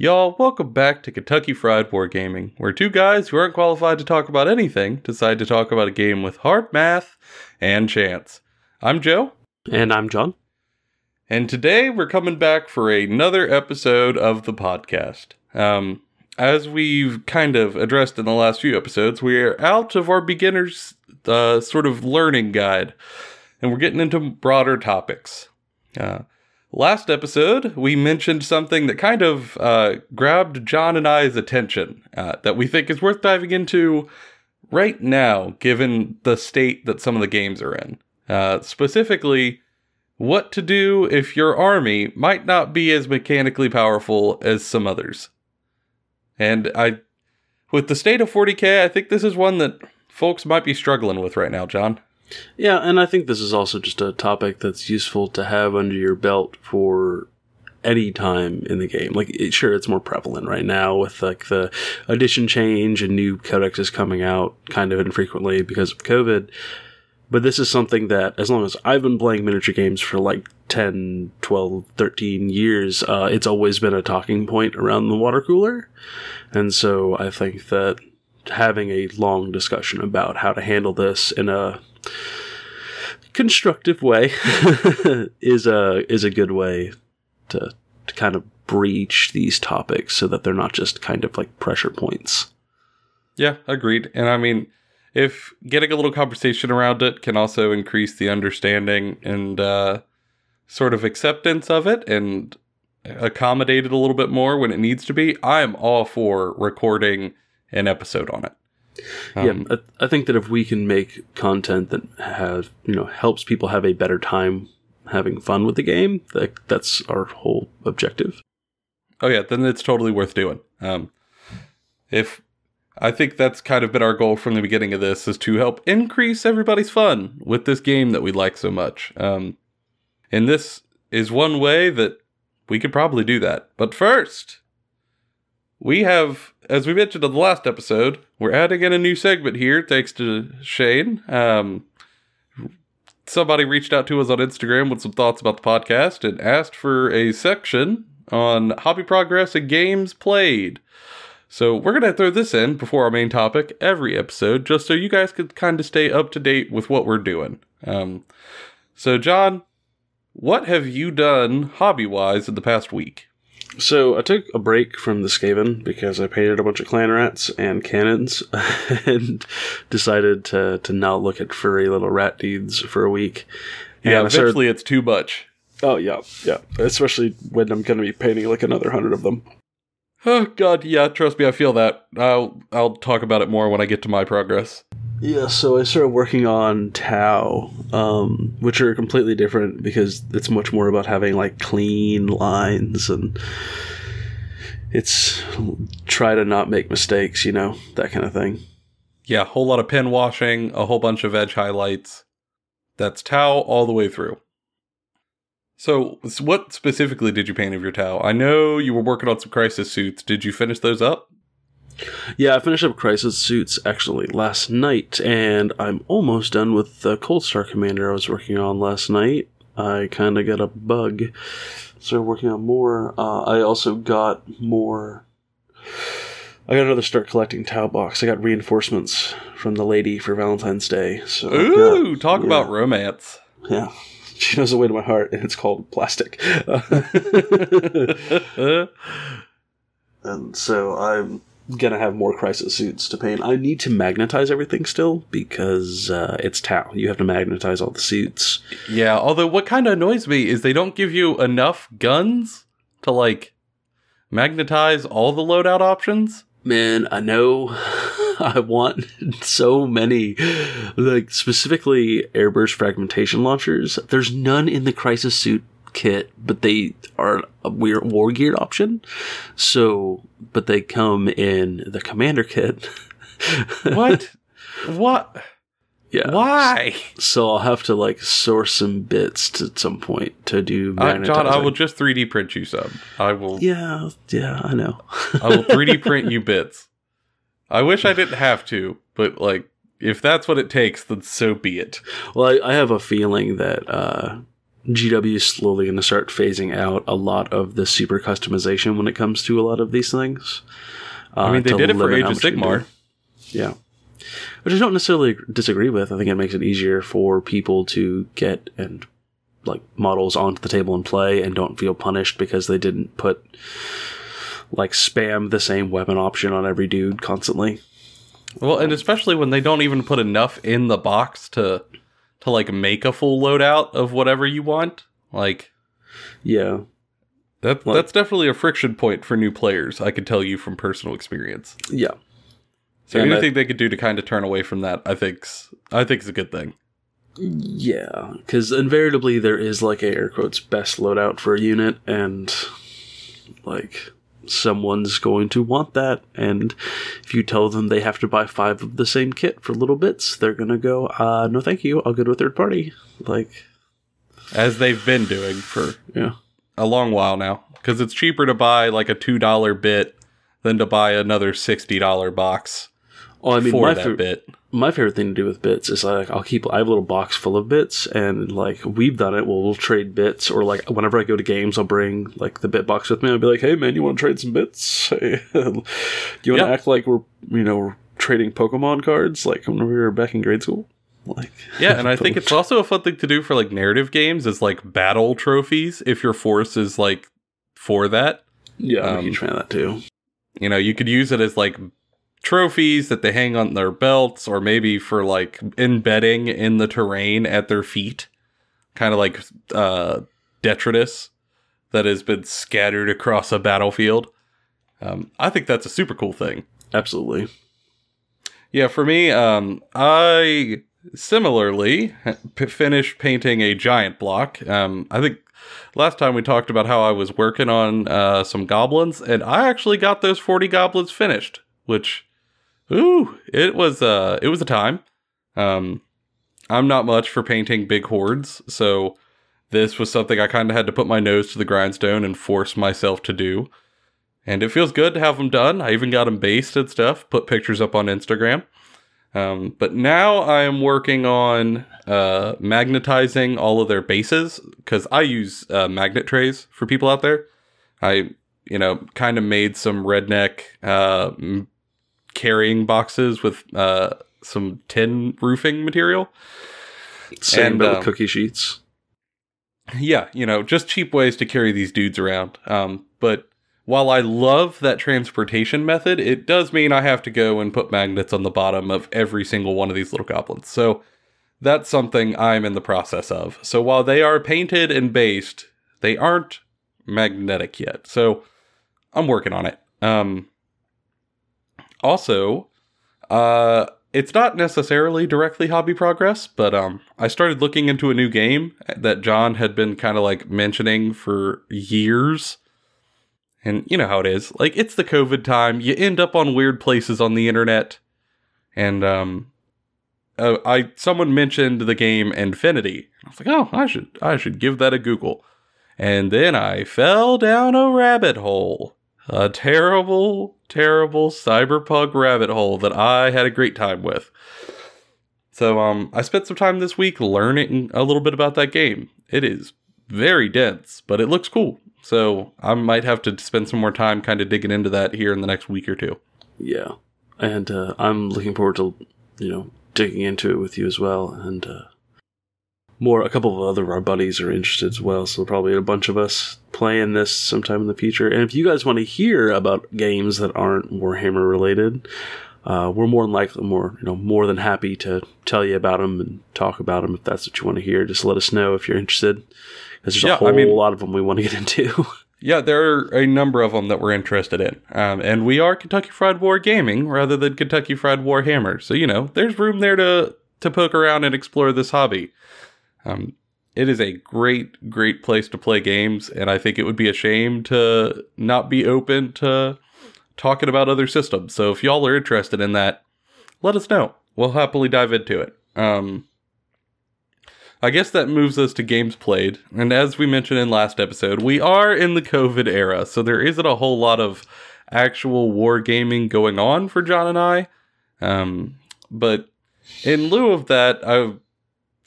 Y'all, welcome back to Kentucky Fried Wargaming, where two guys who aren't qualified to talk about anything decide to talk about a game with hard math and chance. I'm Joe. And I'm John. And today we're coming back for another episode of the podcast. Um, as we've kind of addressed in the last few episodes, we're out of our beginner's uh, sort of learning guide, and we're getting into broader topics. Uh, last episode, we mentioned something that kind of uh, grabbed John and I's attention uh, that we think is worth diving into right now, given the state that some of the games are in. Uh, specifically, what to do if your army might not be as mechanically powerful as some others. And I, with the state of 40k, I think this is one that folks might be struggling with right now, John. Yeah, and I think this is also just a topic that's useful to have under your belt for any time in the game. Like, it, sure, it's more prevalent right now with like the edition change and new codexes coming out kind of infrequently because of COVID. But this is something that, as long as I've been playing miniature games for like 10, 12, 13 years, uh, it's always been a talking point around the water cooler. And so I think that having a long discussion about how to handle this in a constructive way is a is a good way to to kind of breach these topics so that they're not just kind of like pressure points. Yeah, agreed. And I mean, if getting a little conversation around it can also increase the understanding and uh, sort of acceptance of it and accommodate it a little bit more when it needs to be, I'm all for recording an episode on it. Um, yeah, I, I think that if we can make content that have you know helps people have a better time having fun with the game, that that's our whole objective. Oh yeah, then it's totally worth doing. Um, if I think that's kind of been our goal from the beginning of this is to help increase everybody's fun with this game that we like so much. Um, and this is one way that we could probably do that. But first, we have, as we mentioned in the last episode, we're adding in a new segment here, thanks to Shane. Um, somebody reached out to us on Instagram with some thoughts about the podcast and asked for a section on hobby progress and games played. So we're going to throw this in before our main topic every episode, just so you guys could kind of stay up to date with what we're doing. Um, so, John, what have you done hobby wise in the past week? So I took a break from the Skaven because I painted a bunch of clan rats and cannons, and decided to to not look at furry little rat deeds for a week. Yeah, and eventually started, it's too much. Oh yeah, yeah. Especially when I'm going to be painting like another hundred of them. Oh god, yeah. Trust me, I feel that. I'll I'll talk about it more when I get to my progress. Yeah, so I started working on Tau, um, which are completely different because it's much more about having like clean lines and it's try to not make mistakes, you know, that kind of thing. Yeah, a whole lot of pin washing, a whole bunch of edge highlights. That's Tau all the way through. So, what specifically did you paint of your Tau? I know you were working on some crisis suits. Did you finish those up? Yeah, I finished up Crisis Suits actually last night, and I'm almost done with the Coldstar Commander I was working on last night. I kind of got a bug, so I'm working on more. Uh, I also got more. I got another start collecting Tau box. I got reinforcements from the lady for Valentine's Day. So ooh, got, talk yeah. about romance. Yeah, she knows the way to my heart, and it's called plastic. and so I'm gonna have more crisis suits to paint. I need to magnetize everything still because uh, it's Tau. You have to magnetize all the suits. Yeah, although what kind of annoys me is they don't give you enough guns to like magnetize all the loadout options. Man, I know I want so many, like specifically airburst fragmentation launchers. There's none in the crisis suit kit, but they are a weird war gear option. So, but they come in the commander kit. what? What? Yeah. Why? So I'll have to like source some bits to, at some point to do. Uh, John, I will just 3D print you some. I will. Yeah, yeah, I know. I will 3D print you bits. I wish I didn't have to, but like, if that's what it takes, then so be it. Well, I, I have a feeling that uh, GW is slowly going to start phasing out a lot of the super customization when it comes to a lot of these things. Uh, I mean, they did it for Age of much they do. Sigmar. Yeah. Which I don't necessarily disagree with. I think it makes it easier for people to get and like models onto the table and play and don't feel punished because they didn't put like spam the same weapon option on every dude constantly. Well, and especially when they don't even put enough in the box to to like make a full loadout of whatever you want. Like Yeah. that Like- that's definitely a friction point for new players. I can tell you from personal experience. Yeah. So And anything they could do to kind of turn away from that, I think's I think is a good thing. Yeah, because invariably there is like a air quotes best loadout for a unit, and like someone's going to want that. And if you tell them they have to buy five of the same kit for little bits, they're gonna go, uh, no, thank you, I'll go to a third party. Like, As they've been doing for yeah, a long while now, because it's cheaper to buy like a two dollar bit than to buy another sixty dollar box oh, I mean, for my that fa- bit. My favorite thing to do with bits is like I'll keep I have a little box full of bits and like we've done it. We'll, we'll trade bits or like whenever I go to games, I'll bring like the bit box with me. I'll be like, hey man, you want to trade some bits? Hey, do you want to Yeah. act like we're you know we're trading Pokemon cards like when we were back in grade school? Like Yeah, and I think it's also a fun thing to do for like narrative games is like battle trophies if your force is like for that. yeah, I'm a um, huge fan of that too. You know, you could use it as like trophies that they hang on their belts or maybe for like embedding in the terrain at their feet. Kind of like uh detritus that has been scattered across a battlefield. Um, I think that's a super cool thing. Absolutely. Yeah, for me, um, I similarly p- finished painting a giant block. Um, I think last time we talked about how I was working on uh, some goblins, and I actually got those forty goblins finished. Which, ooh, it was uh, it was a time. Um, I'm not much for painting big hordes, so this was something I kind of had to put my nose to the grindstone and force myself to do. And it feels good to have them done. I even got them based and stuff, put pictures up on Instagram. Um, but now I am working on uh, magnetizing all of their bases because I use uh, magnet trays for people out there. I, you know, kind of made some redneck uh, carrying boxes with uh, some tin roofing material. Same And, um, cookie sheets. Yeah, you know, just cheap ways to carry these dudes around. Um, but while I love that transportation method, it does mean I have to go and put magnets on the bottom of every single one of these little goblins. So that's something I'm in the process of. So while they are painted and based, they aren't magnetic yet. So I'm working on it. Um, also, uh, it's not necessarily directly hobby progress, but um, I started looking into a new game that John had been kind of like mentioning for years. And you know how it is. Like it's the COVID time. You end up on weird places on the internet. And um uh, I someone mentioned the game Infinity. I was like, "Oh, I should I should give that a Google." And then I fell down a rabbit hole. A terrible, terrible cyberpunk rabbit hole that I had a great time with. So um I spent some time this week learning a little bit about that game. It is very dense, but it looks cool. So I might have to spend some more time kind of digging into that here in the next week or two. Yeah, and uh, I'm looking forward to you know digging into it with you as well, and uh, more. A couple of other of our buddies are interested as well, so probably a bunch of us playing this sometime in the future. And if you guys want to hear about games that aren't Warhammer related, uh, we're more than likely more you know more than happy to tell you about them and talk about them if that's what you want to hear. Just let us know if you're interested. 'Cause There's Yeah, a I whole mean- lot of them we want to get into. Yeah, there are a number of them that we're interested in. Um, and we are Kentucky Fried War Gaming rather than Kentucky Fried Warhammer. So, you know, there's room there to, to poke around and explore this hobby. Um, it is a great, great place to play games. And I think it would be a shame to not be open to talking about other systems. So, if y'all are interested in that, let us know. We'll happily dive into it. Um, I guess that moves us to games played. And as we mentioned in last episode, we are in the COVID era, so there isn't a whole lot of actual war gaming going on for John and I. Um, but in lieu of that, I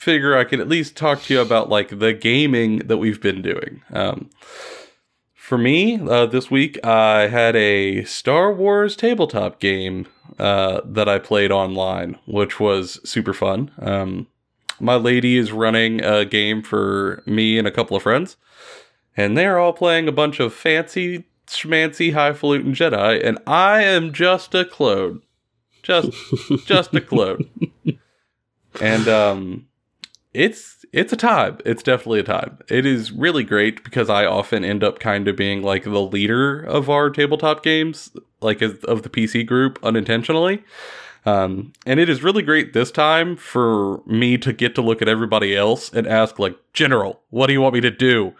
figure I could at least talk to you about like the gaming that we've been doing. Um, for me, uh, this week I had a Star Wars tabletop game uh, that I played online, which was super fun. Um, my lady is running a game for me and a couple of friends, and they're all playing a bunch of fancy, schmancy, highfalutin Jedi, and I am just a clone, just, just a clone. And um, it's it's a time. It's definitely a time. It is really great because I often end up kind of being like the leader of our tabletop games, like of the PC group unintentionally. Um, and it is really great this time for me to get to look at everybody else and ask, like, General, what do you want me to do?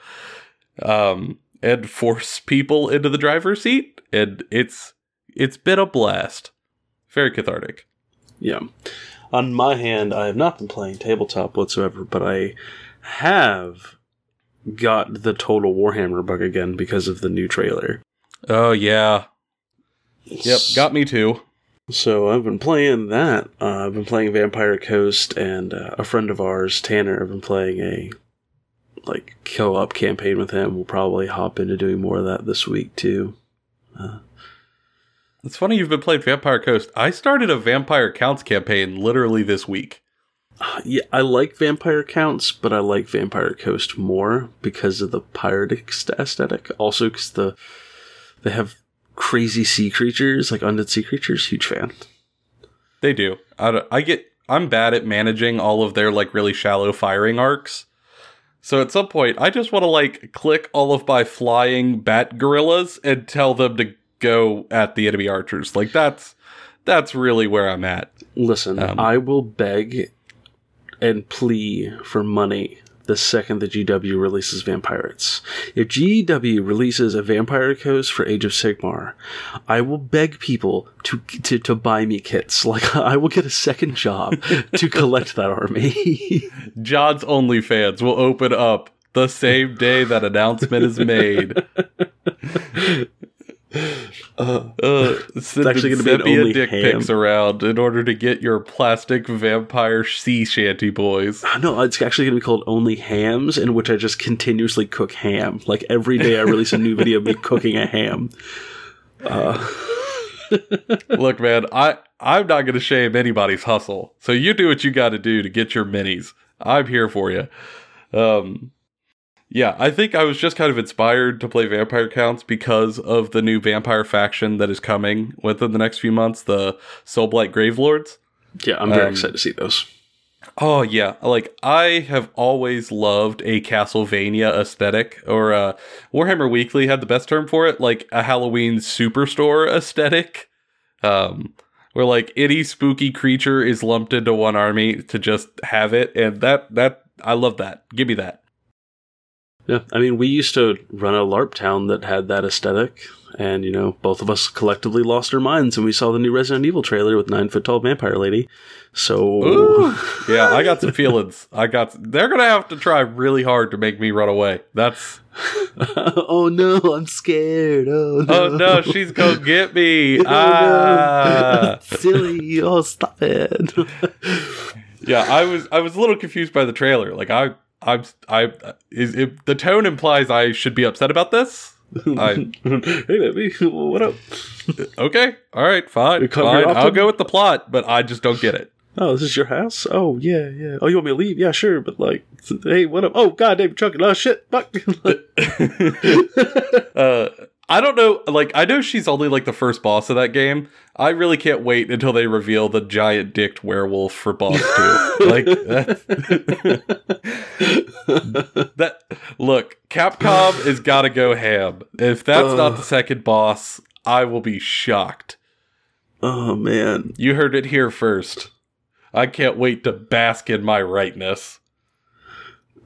Um, and force people into the driver's seat. And it's it's been a blast. Very cathartic. Yeah. On my hand, I have not been playing tabletop whatsoever, but I have got the Total Warhammer bug again because of the new trailer. Oh yeah. Yep, got me too. So I've been playing that. Uh, I've been playing Vampire Coast, and uh, a friend of ours, Tanner, I've been playing a like co-op campaign with him. We'll probably hop into doing more of that this week too. Uh, it's funny you've been playing Vampire Coast. I started a Vampire Counts campaign literally this week. Yeah, I like Vampire Counts, but I like Vampire Coast more because of the piratic aesthetic. Also, because the they have crazy sea creatures, like undead sea creatures. Huge fan. They do. I, I get. I'm bad at managing all of their like really shallow firing arcs. So at some point, I just want to like click all of my flying bat gorillas and tell them to go at the enemy archers. Like that's that's really where I'm at. Listen, um, I will beg and plea for money the second the GW releases Vampirates. If GW releases a Vampire Coast for Age of Sigmar, I will beg people to to, to buy me kits. Like I will get a second job to collect that army. John's OnlyFans will open up the same day that announcement is made. Uh, uh, it's actually going to be only dick ham. pics around in order to get your plastic vampire sea shanty boys. Uh, no, it's actually going to be called Only Hams, in which I just continuously cook ham. Like every day, I release a new video of me cooking a ham. Uh. Look, man, I I'm not going to shame anybody's hustle. So you do what you got to do to get your minis. I'm here for you. Um, yeah, I think I was just kind of inspired to play Vampire Counts because of the new vampire faction that is coming within the next few months, the Soulblight Gravelords. Yeah, I'm very um, excited to see those. Oh yeah, like I have always loved a Castlevania aesthetic, or uh, Warhammer Weekly had the best term for it, like a Halloween superstore aesthetic, um, where like any spooky creature is lumped into one army to just have it, and that that I love that. Give me that. Yeah, I mean, we used to run a LARP town that had that aesthetic, and you know, both of us collectively lost our minds when we saw the new Resident Evil trailer with nine foot tall vampire lady. So, Ooh. yeah, I got some feelings. I got. They're gonna have to try really hard to make me run away. That's. oh no, I'm scared. Oh no, oh, no she's gonna get me. oh, ah, silly. Oh, stop it. yeah, I was. I was a little confused by the trailer. Like I I'm I is it, the tone implies I should be upset about this. I, hey baby, what up? okay, all right, fine, fine. I'll go with the plot, but I just don't get it. Oh, this is your house? Oh yeah, yeah. Oh, you want me to leave? Yeah, sure. But like, hey, what up? Oh, god, damn, Chuck. Oh shit, fuck. uh, I don't know. Like, I know she's only like the first boss of that game. I really can't wait until they reveal the giant dicked werewolf for boss two. like that. Look, Capcom has got to go ham. If that's uh, not the second boss, I will be shocked. Oh man, you heard it here first. I can't wait to bask in my rightness.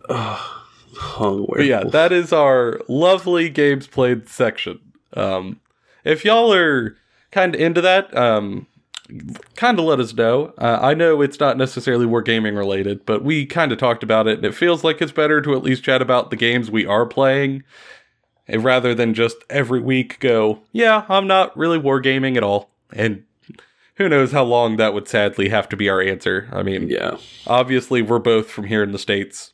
Oh hung But yeah, that is our lovely games played section. Um, if y'all are kind of into that, um, kind of let us know. Uh, I know it's not necessarily wargaming related, but we kind of talked about it, and it feels like it's better to at least chat about the games we are playing eh, rather than just every week go, yeah, I'm not really wargaming at all. And who knows how long that would sadly have to be our answer. I mean, Yeah. obviously we're both from here in the states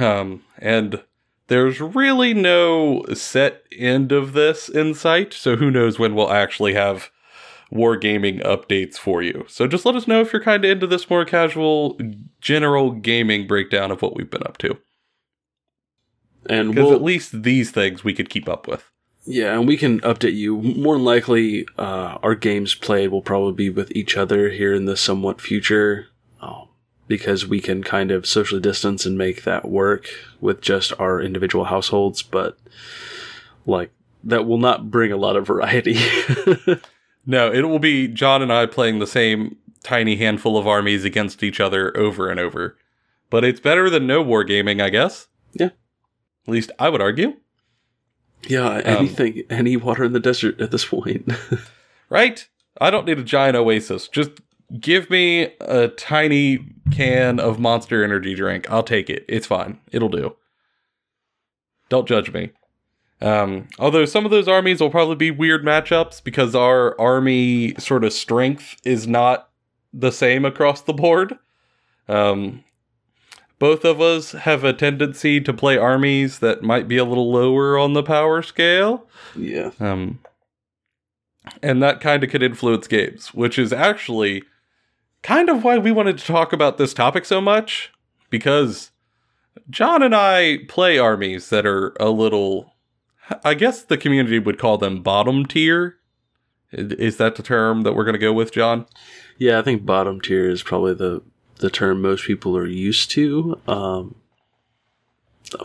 um and there's really no set end of this in sight so who knows when we'll actually have wargaming updates for you. So just let us know if you're kind of into this more casual general gaming breakdown of what we've been up to. And because we'll, at least these things we could keep up with. Yeah, and we can update you. More than likely, uh, our games played will probably be with each other here in the somewhat future, because we can kind of socially distance and make that work with just our individual households. But like that will not bring a lot of variety. no it will be john and i playing the same tiny handful of armies against each other over and over but it's better than no wargaming i guess Yeah. at least i would argue yeah, um, anything, any water in the desert at this point. right? I don't need a giant oasis. Just give me a tiny can of monster energy drink. I'll take it. It's fine. It'll do. Don't judge me. Um, although some of those armies will probably be weird matchups because our army sort of strength is not the same across the board. Um, both of us have a tendency to play armies that might be a little lower on the power scale. yeah. Um, and that kind of could influence games, which is actually kind of why we wanted to talk about this topic so much, because John and I play armies that are a little, I guess the community would call them bottom tier. Is that the term that we're going to go with, John? Yeah, I think bottom tier is probably the the term most people are used to um,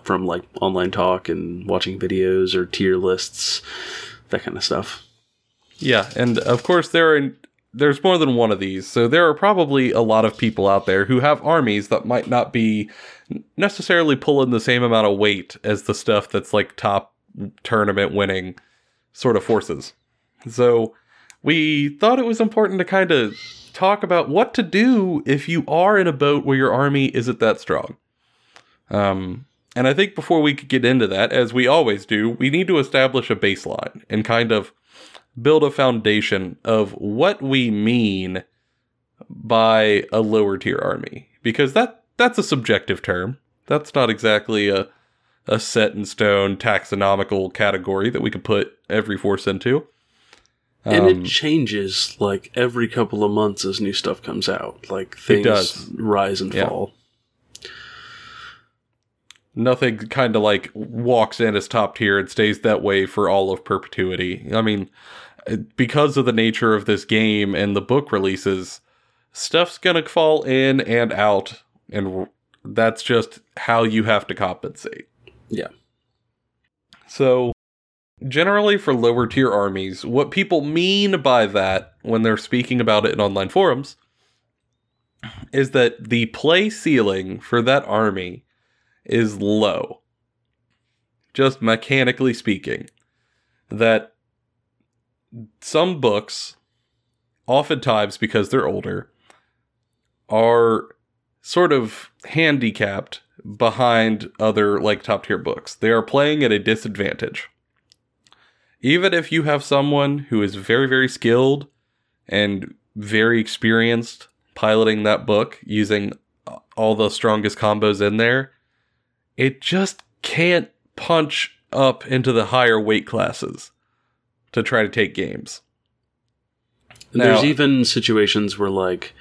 from like online talk and watching videos or tier lists, that kind of stuff. Yeah, and of course there are there's more than one of these. So there are probably a lot of people out there who have armies that might not be necessarily pulling the same amount of weight as the stuff that's like top tournament winning sort of forces. So we thought it was important to kind of talk about what to do if you are in a boat where your army isn't that strong. Um, and I think before we could get into that, as we always do, we need to establish a baseline and kind of build a foundation of what we mean by a lower tier army because that that's a subjective term. That's not exactly a a set in stone taxonomical category that we could put every force into. and Um, it changes like every couple of months as new stuff comes out. Like things rise and Yeah. fall. Nothing kind of like walks in as top tier and stays that way for all of perpetuity. I mean, uh, because of the nature of this game and the book releases, stuff's going to fall in and out, and that's just how you have to compensate. Yeah. So, generally, for lower tier armies, what people mean by that when they're speaking about it in online forums is that the play ceiling for that army is low. Just mechanically speaking. That some books, oftentimes because they're older, are sort of handicapped behind other like top tier books. They are playing at a disadvantage. Even if you have someone who is very, very skilled and very experienced piloting that book using all the strongest combos in there, it just can't punch up into the higher weight classes to try to take games. And There's even situations where like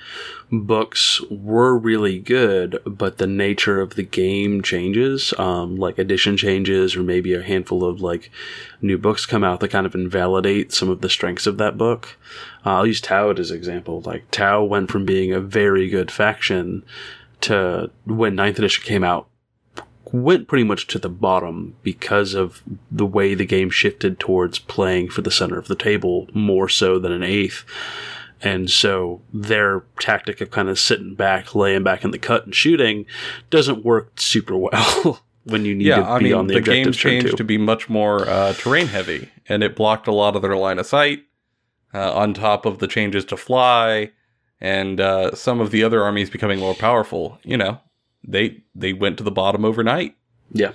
books were really good, but the nature of the game changes. Um, like edition changes, or maybe a handful of like new books come out that kind of invalidate some of the strengths of that book. Uh, I'll use Tau as an example. Like Tau went from being a very good faction to when Ninth Edition came out, went pretty much to the bottom because of the way the game shifted towards playing for the center of the table more so than an eighth. And so their tactic of kind of sitting back, laying back in the cut and shooting doesn't work super well when you need yeah, to I be mean, on the, the, game changed too. to be much more uh, terrain heavy, and it blocked a lot of their line of sight. Uh, on top of the changes to fly, and uh, some of the other armies becoming more powerful, you know, they they went to the bottom overnight. Yeah.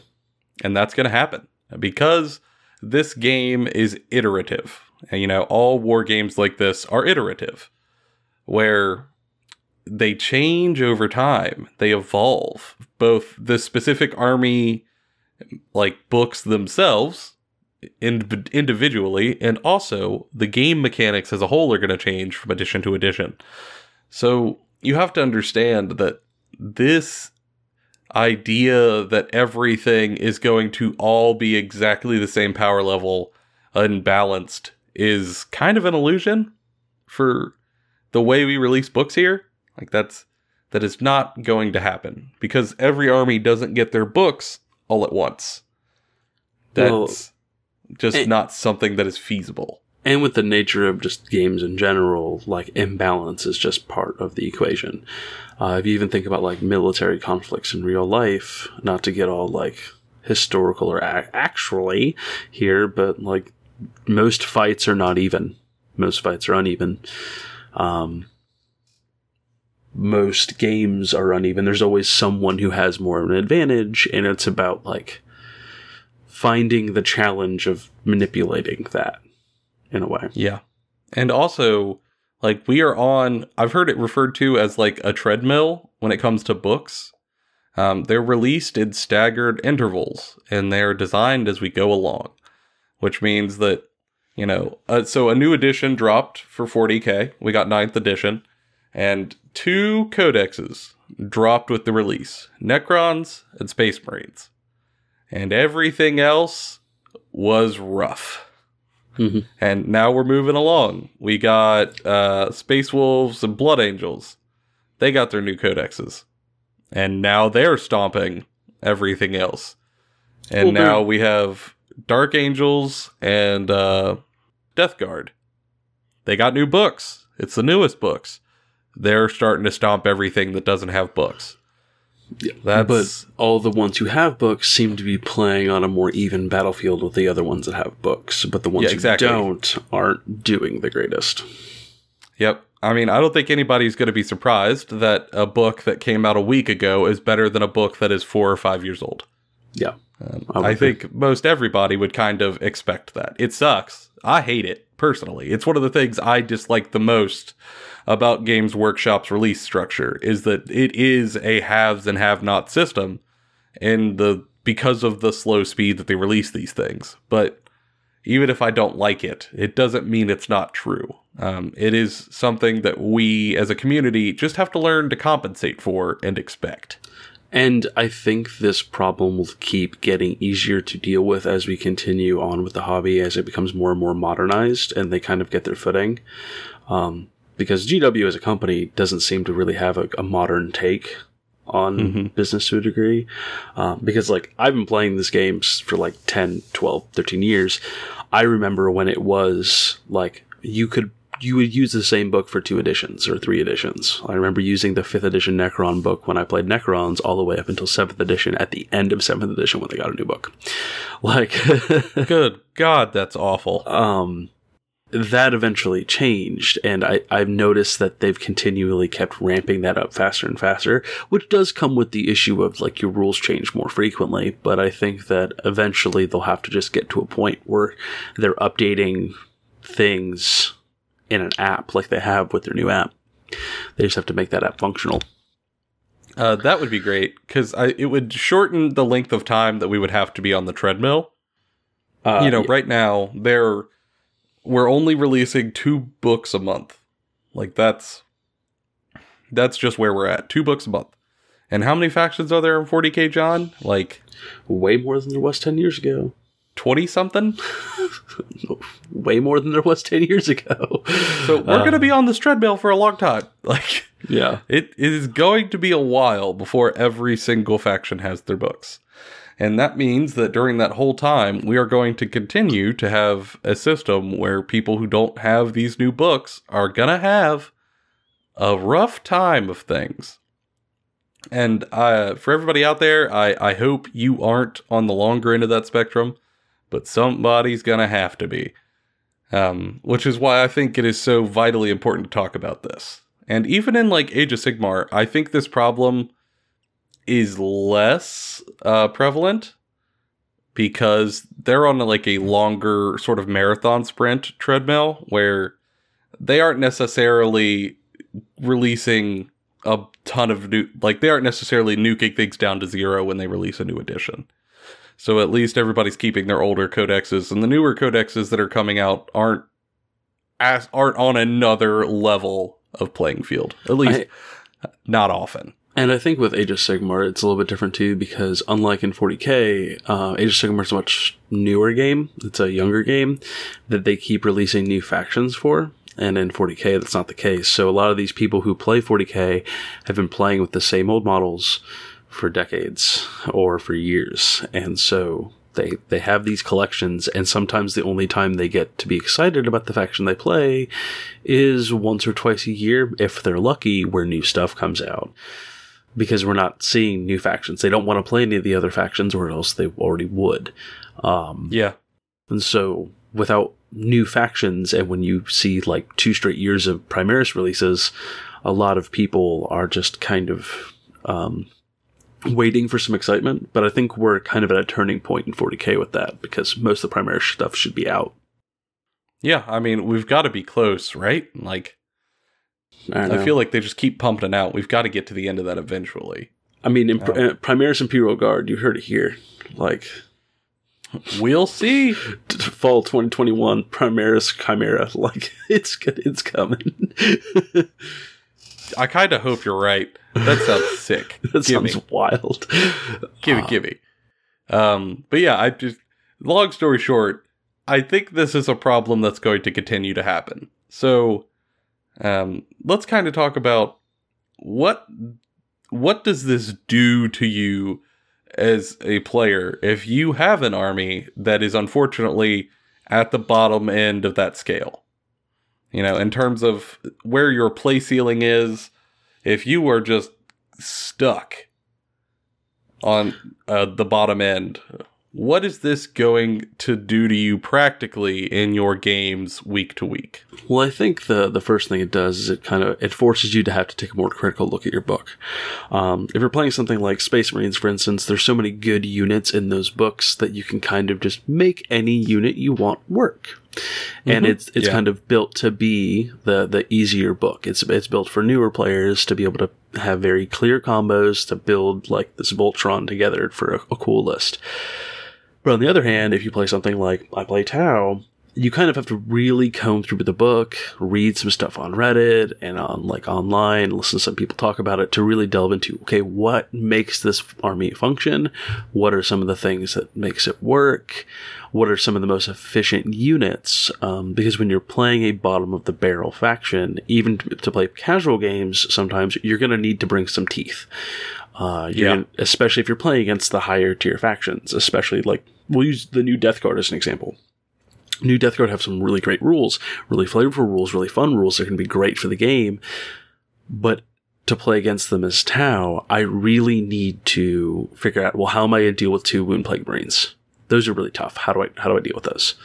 and that's going to happen because this game is iterative. And, you know, all war games like this are iterative. where they change over time, they evolve. Both the specific army like books themselves in, individually and also the game mechanics as a whole are going to change from edition to edition. So you have to understand that this idea that everything is going to all be exactly the same power level unbalanced is kind of an illusion for the way we release books here. Like that's that is not going to happen because every army doesn't get their books all at once. That's well, just and, not something that is feasible. And with the nature of just games in general, like imbalance is just part of the equation. Uh, if you even think about like military conflicts in real life, not to get all like historical or actually here, but like most fights are not even. Most fights are uneven. Um, most games are uneven. There's always someone who has more of an advantage, and it's about like finding the challenge of manipulating that in a way. Yeah. And also, like, we are on, I've heard it referred to as like a treadmill when it comes to books. Um, they're released in staggered intervals and they're designed as we go along, which means that, you know, uh, so a new edition dropped for 40k. We got ninth edition and two codexes dropped with the release Necrons and Space Marines. And everything else was rough. Mm-hmm. And now we're moving along. We got uh, Space Wolves and Blood Angels. They got their new codexes. And now they're stomping everything else. And well, now we have Dark Angels and uh, Death Guard. They got new books. It's the newest books they're starting to stomp everything that doesn't have books. Yeah, That's, but all the ones who have books seem to be playing on a more even battlefield with the other ones that have books, but the ones yeah, exactly. who don't aren't doing the greatest. Yep. I mean, I don't think anybody's going to be surprised that a book that came out a week ago is better than a book that is four or five years old. Yeah. Um, I, I think most everybody would kind of expect that. It sucks. I hate it personally. It's one of the things I dislike the most about Games Workshop's release structure is that it is a haves and have not system and the because of the slow speed that they release these things. But even if I don't like it, it doesn't mean it's not true. Um, it is something that we as a community just have to learn to compensate for and expect. And I think this problem will keep getting easier to deal with as we continue on with the hobby, as it becomes more and more modernized and they kind of get their footing. Um, because GW as a company doesn't seem to really have a, a modern take on mm-hmm. business to a degree. Um, because, like, I've been playing this game for like 10, 12, 13 years. I remember when it was like you could you would use the same book for two editions or three editions. I remember using the fifth edition Necron book when I played Necrons all the way up until seventh edition at the end of seventh edition when they got a new book. Like, good God, that's awful. Um, that eventually changed and I, i've noticed that they've continually kept ramping that up faster and faster which does come with the issue of like your rules change more frequently but i think that eventually they'll have to just get to a point where they're updating things in an app like they have with their new app. They just have to make that app functional. Uh, that would be great because it would shorten the length of time that we would have to be on the treadmill. Uh, you know yeah. right now they're we're only releasing two books a month. Like that's that's just where we're at. Two books a month. And how many factions are there in 40k, John? Like way more than there was 10 years ago. 20 something? way more than there was 10 years ago. So we're uh, going to be on this treadmill for a long time. Like yeah. It, it is going to be a while before every single faction has their books. And that means that during that whole time, we are going to continue to have a system where people who don't have these new books are going to have a rough time of things. And uh, for everybody out there, I, I hope you aren't on the longer end of that spectrum, but somebody's going to have to be. Um, which is why I think it is so vitally important to talk about this. And even in like Age of Sigmar, I think this problem is less uh, prevalent because they're on like a longer sort of marathon sprint treadmill where they aren't necessarily releasing a ton of new like they aren't necessarily nuking things down to zero when they release a new edition. So at least everybody's keeping their older codexes and the newer codexes that are coming out aren't as aren't on another level of playing field. At least not often. And I think with Age of Sigmar, it's a little bit different too because unlike in 40k, uh, Age of Sigmar is a much newer game. It's a younger game that they keep releasing new factions for. And in 40k, that's not the case. So a lot of these people who play 40k have been playing with the same old models for decades or for years. And so they they have these collections and sometimes the only time they get to be excited about the faction they play is once or twice a year if they're lucky where new stuff comes out because we're not seeing new factions they don't want to play any of the other factions or else they already would um, Yeah. and so without new factions and when you see like two straight years of primaris releases a lot of people are just kind of um, waiting for some excitement but i think we're kind of at a turning point in 40k with that because most of the primaris stuff should be out Yeah, I mean, we've got to be close, right? Like i, I feel like they just keep pumping it out. We've got to get to the end of that eventually. i mean in Oh. uh, primaris imperial guard you heard it here like We'll see. fall 2021 primaris chimera like it's it's coming I kind of hope you're right. That sounds sick. that Gimme. sounds wild Gimme, Uh, gimme. Um, but yeah, I just long story short, I think this is a problem that's going to continue to happen. So, um, let's kind of talk about what what does this do to you as a player if you have an army that is unfortunately at the bottom end of that scale. You know, in terms of where your play ceiling is, if you are just stuck on uh, the bottom end, what is this going to do to you practically in your games week to week? Well, I think the the first thing it does is it kind of it forces you to have to take a more critical look at your book. Um, if you're playing something like Space Marines, for instance, there's so many good units in those books that you can kind of just make any unit you want work. And Mhm. it's it's Yeah. kind of built to be the the easier book. It's it's built for newer players to be able to have very clear combos to build like this Voltron together for a, a cool list. But on the other hand, if you play something like I play Tau, you kind of have to really comb through the book, read some stuff on Reddit and on like online, listen to some people talk about it to really delve into okay, what makes this army function? What are some of the things that makes it work? What are some of the most efficient units? Um, because when you're playing a bottom of the barrel faction, even to, to play casual games, sometimes you're going to need to bring some teeth. Uh, Yeah. gonna- especially if you're playing against the higher tier factions, especially like we'll use the new Death Guard as an example. New Death Guard have some really great rules, really flavorful rules, really fun rules. They're going to be great for the game, but to play against them as Tau, I really need to figure out well how am I going to deal with two Wound Plague Marines? Those are really tough. How do I how do I deal with those?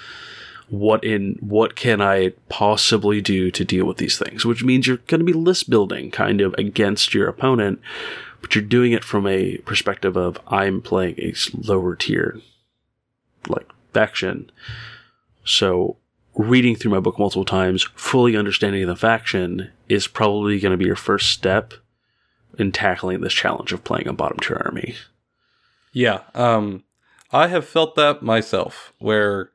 What in what can I possibly do to deal with these things? Which means you're going to be list building kind of against your opponent, but you're doing it from a perspective of I'm playing a lower tier like faction. So reading through my book multiple times, fully understanding the faction is probably going to be your first step in tackling this challenge of playing a bottom tier army. Yeah, um, I have felt that myself, where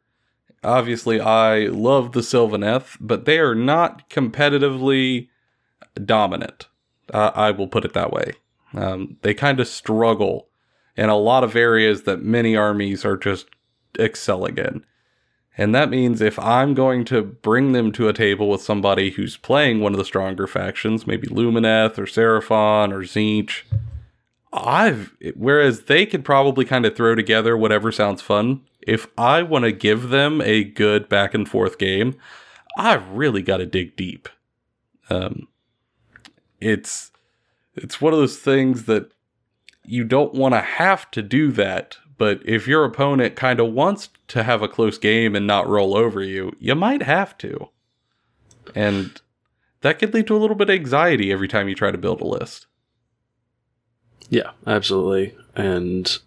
obviously I love the Sylvaneth, but they are not competitively dominant. Uh, I will put it that way. Um, they kind of struggle in a lot of areas that many armies are just excelling in. And that means if I'm going to bring them to a table with somebody who's playing one of the stronger factions, maybe Lumineth or Seraphon or Tzeentch, I've whereas they could probably kind of throw together whatever sounds fun. If I want to give them a good back and forth game, I've really got to dig deep. Um, it's it's one of those things that you don't want to have to do that, but if your opponent kind of wants to have a close game and not roll over you, you might have to. And that could lead to a little bit of anxiety every time you try to build a list. Yeah, absolutely. And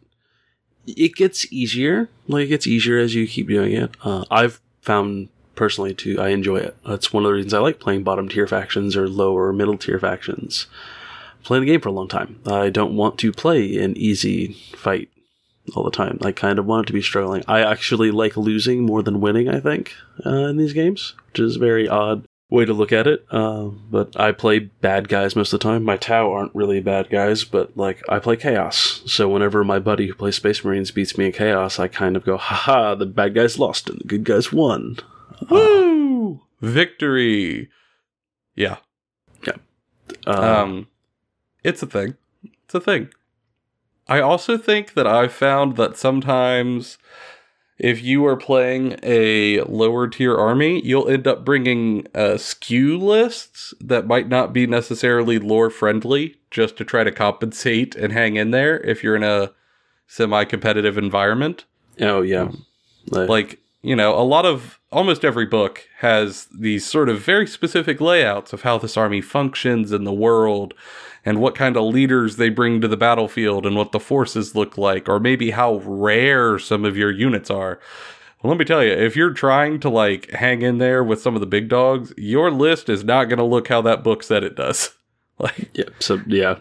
it gets easier. Like it gets easier as you keep doing it. Uh, I've found personally too. I enjoy it. That's one of the reasons I like playing bottom tier factions or lower middle tier factions. Playing the game for a long time. I don't want to play an easy fight all the time. I kind of want it to be struggling. I actually like losing more than winning. I think uh, in these games, which is a very odd way to look at it. Uh, but I play bad guys most of the time. My Tau aren't really bad guys, but like I play Chaos. So whenever my buddy who plays Space Marines beats me in Chaos, I kind of go, haha, the bad guys lost and the good guys won. Woo! Victory. Yeah. Uh, Um, it's a thing. It's a thing. I also think that I've found that sometimes if you are playing a lower tier army, you'll end up bringing uh, skew lists that might not be necessarily lore friendly just to try to compensate and hang in there if you're in a semi competitive environment. Oh yeah, Like- like you know a lot of almost every book has these sort of very specific layouts of how this army functions in the world and what kind of leaders they bring to the battlefield and what the forces look like or maybe how rare some of your units are well, let me tell you if you're trying to like hang in there with some of the big dogs your list is not going to look how that book said it does like yeah. So yeah,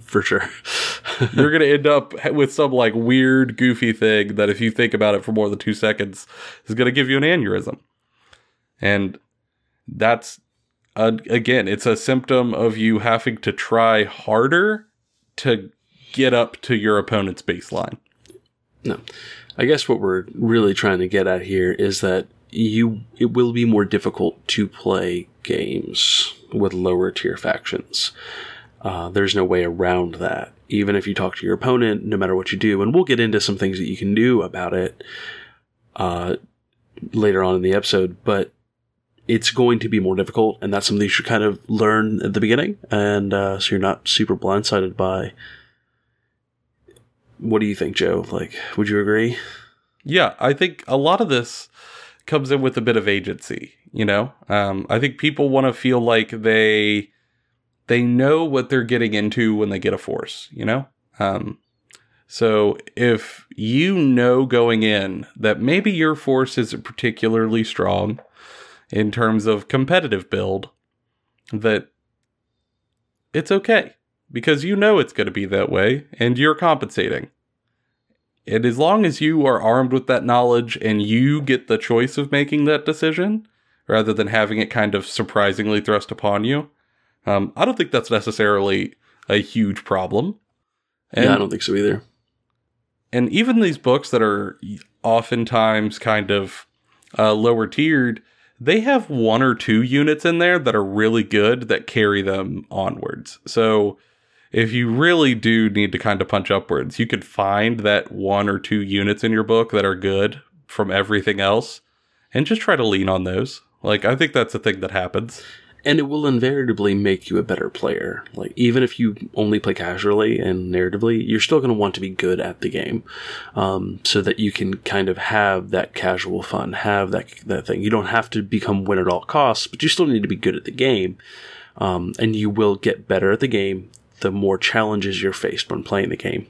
for sure. you're going to end up with some like weird, goofy thing that if you think about it for more than two seconds is going to give you an aneurysm. And that's, uh, again, it's a symptom of you having to try harder to get up to your opponent's baseline. No. I guess what we're really trying to get at here is that you it will be more difficult to play games with lower tier factions. Uh, there's no way around that. Even if you talk to your opponent, no matter what you do, and we'll get into some things that you can do about it uh, later on in the episode, but it's going to be more difficult, and that's something you should kind of learn at the beginning, and uh, so you're not super blindsided by. What do you think, Joe? Like, would you agree? Yeah, I think a lot of this comes in with a bit of agency, you know? Um, I think people want to feel like they they know what they're getting into when they get a force, you know? Um, so if you know going in that maybe your force isn't particularly strong in terms of competitive build, that it's okay because you know it's going to be that way and you're compensating. And as long as you are armed with that knowledge and you get the choice of making that decision rather than having it kind of surprisingly thrust upon you, um, I don't think that's necessarily a huge problem. And, yeah, I don't think so either. and even these books that are oftentimes kind of uh, lower tiered, they have one or two units in there that are really good that carry them onwards. So if you really do need to kind of punch upwards, you could find that one or two units in your book that are good from everything else and just try to lean on those. Like, I think that's a thing that happens. And it will invariably make you a better player. Like, even if you only play casually and narratively, you're still going to want to be good at the game. Um, so that you can kind of have that casual fun, have that, that thing. You don't have to become win at all costs, but you still need to be good at the game. Um, and you will get better at the game the more challenges you're faced when playing the game.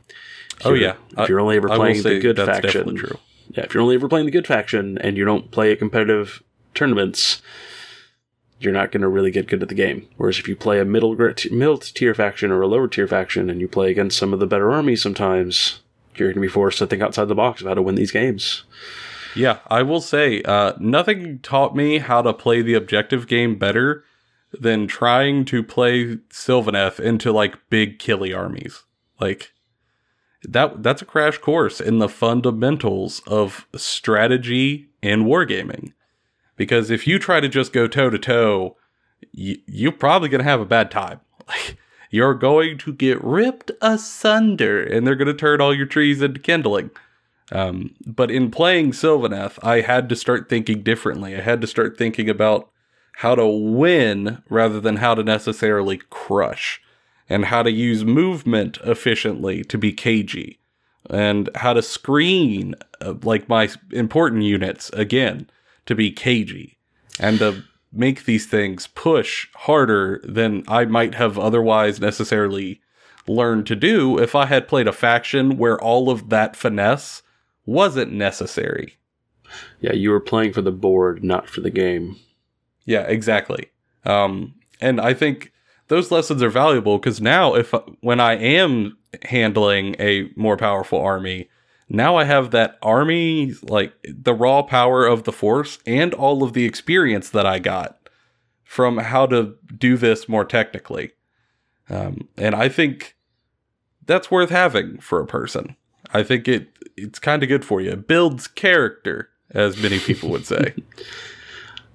If Oh, yeah. If you're only ever I playing say the good that's faction, yeah, if you're only ever playing the good faction and you don't play at competitive tournaments, you're not going to really get good at the game. Whereas if you play a middle middle tier faction or a lower tier faction and you play against some of the better armies, sometimes you're going to be forced to think outside the box of how to win these games. Yeah, I will say, uh, nothing taught me how to play the objective game better than trying to play Sylvaneth into like big killy armies. Like that that's a crash course in the fundamentals of strategy and wargaming. Because if you try to just go toe to toe, you're probably going to have a bad time. You're going to get ripped asunder and they're going to turn all your trees into kindling. Um, but in playing Sylvaneth, I had to start thinking differently. I had to start thinking about how to win rather than how to necessarily crush, and how to use movement efficiently to be cagey, and how to screen uh, like my important units again to be cagey, and to make these things push harder than I might have otherwise necessarily learned to do if I had played a faction where all of that finesse wasn't necessary. Yeah, you were playing for the board, not for the game. Yeah, exactly. Um, and I think those lessons are valuable because now, if when I am handling a more powerful army, now I have that army, like the raw power of the force and all of the experience that I got from how to do this more technically. Um, and I think that's worth having for a person. I think it it's kind of good for you. It builds character, as many people would say.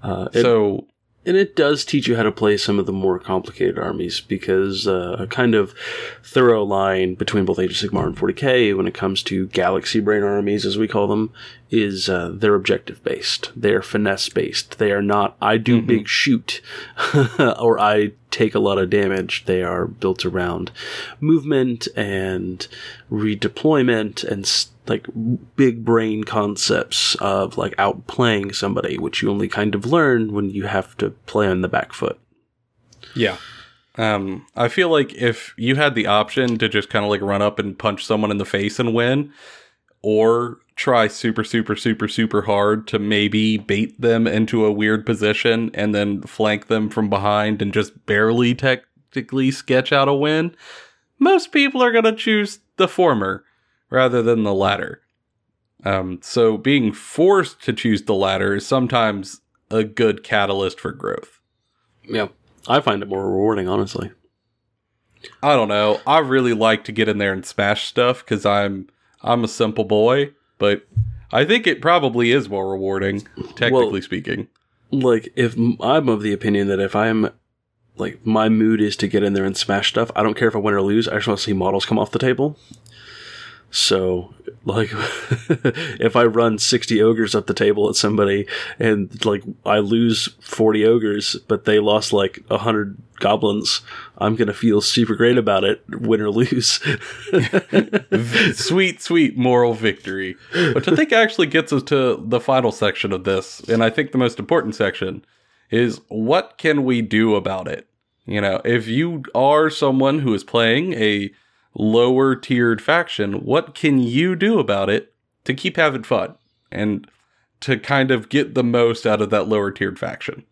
Uh, it, so and it does teach you how to play some of the more complicated armies because uh, a kind of thorough line between both Age of Sigmar and 40k when it comes to galaxy brain armies, as we call them, is uh, they're objective based. They're finesse based. They are not, I do Mm-hmm. big shoot or I take a lot of damage. They are built around movement and redeployment and like big brain concepts of like outplaying somebody, which you only kind of learn when you have to play on the back foot. Yeah. Um, I feel like if you had the option to just kind of like run up and punch someone in the face and win, or try super, super, super, super hard to maybe bait them into a weird position and then flank them from behind and just barely technically sketch out a win, most people are going to choose the former rather than the latter. Um, so being forced to choose the latter is sometimes a good catalyst for growth. Yeah. I find it more rewarding, honestly. I don't know. I really like to get in there and smash stuff because I'm I'm a simple boy, but I think it probably is more rewarding, technically Well- speaking. Like, if I'm of the opinion that if I'm like my mood is to get in there and smash stuff, I don't care if I win or lose. I just want to see models come off the table. So, like, if I run 60 ogres up the table at somebody and, like, I lose 40 ogres, but they lost, like, 100 goblins, I'm going to feel super great about it, win or lose. sweet, sweet moral victory, which I think actually gets us to the final section of this, and I think the most important section is what can we do about it? You know, if you are someone who is playing a lower tiered faction, what can you do about it to keep having fun and to kind of get the most out of that lower tiered faction?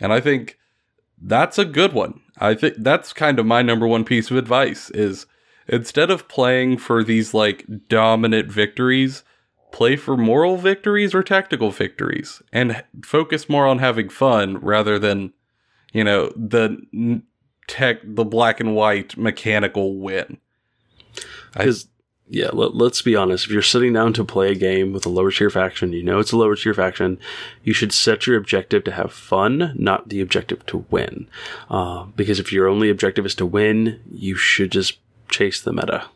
And I think that's a good one. I think that's kind of my number one piece of advice is instead of playing for these like dominant victories, play for moral victories or tactical victories and focus more on having fun rather than, you know, the tech, the black and white mechanical win. I, Because, yeah, let, let's be honest. If you're sitting down to play a game with a lower tier faction, you know it's a lower tier faction, you should set your objective to have fun, not the objective to win. Uh, because if your only objective is to win, you should just chase the meta.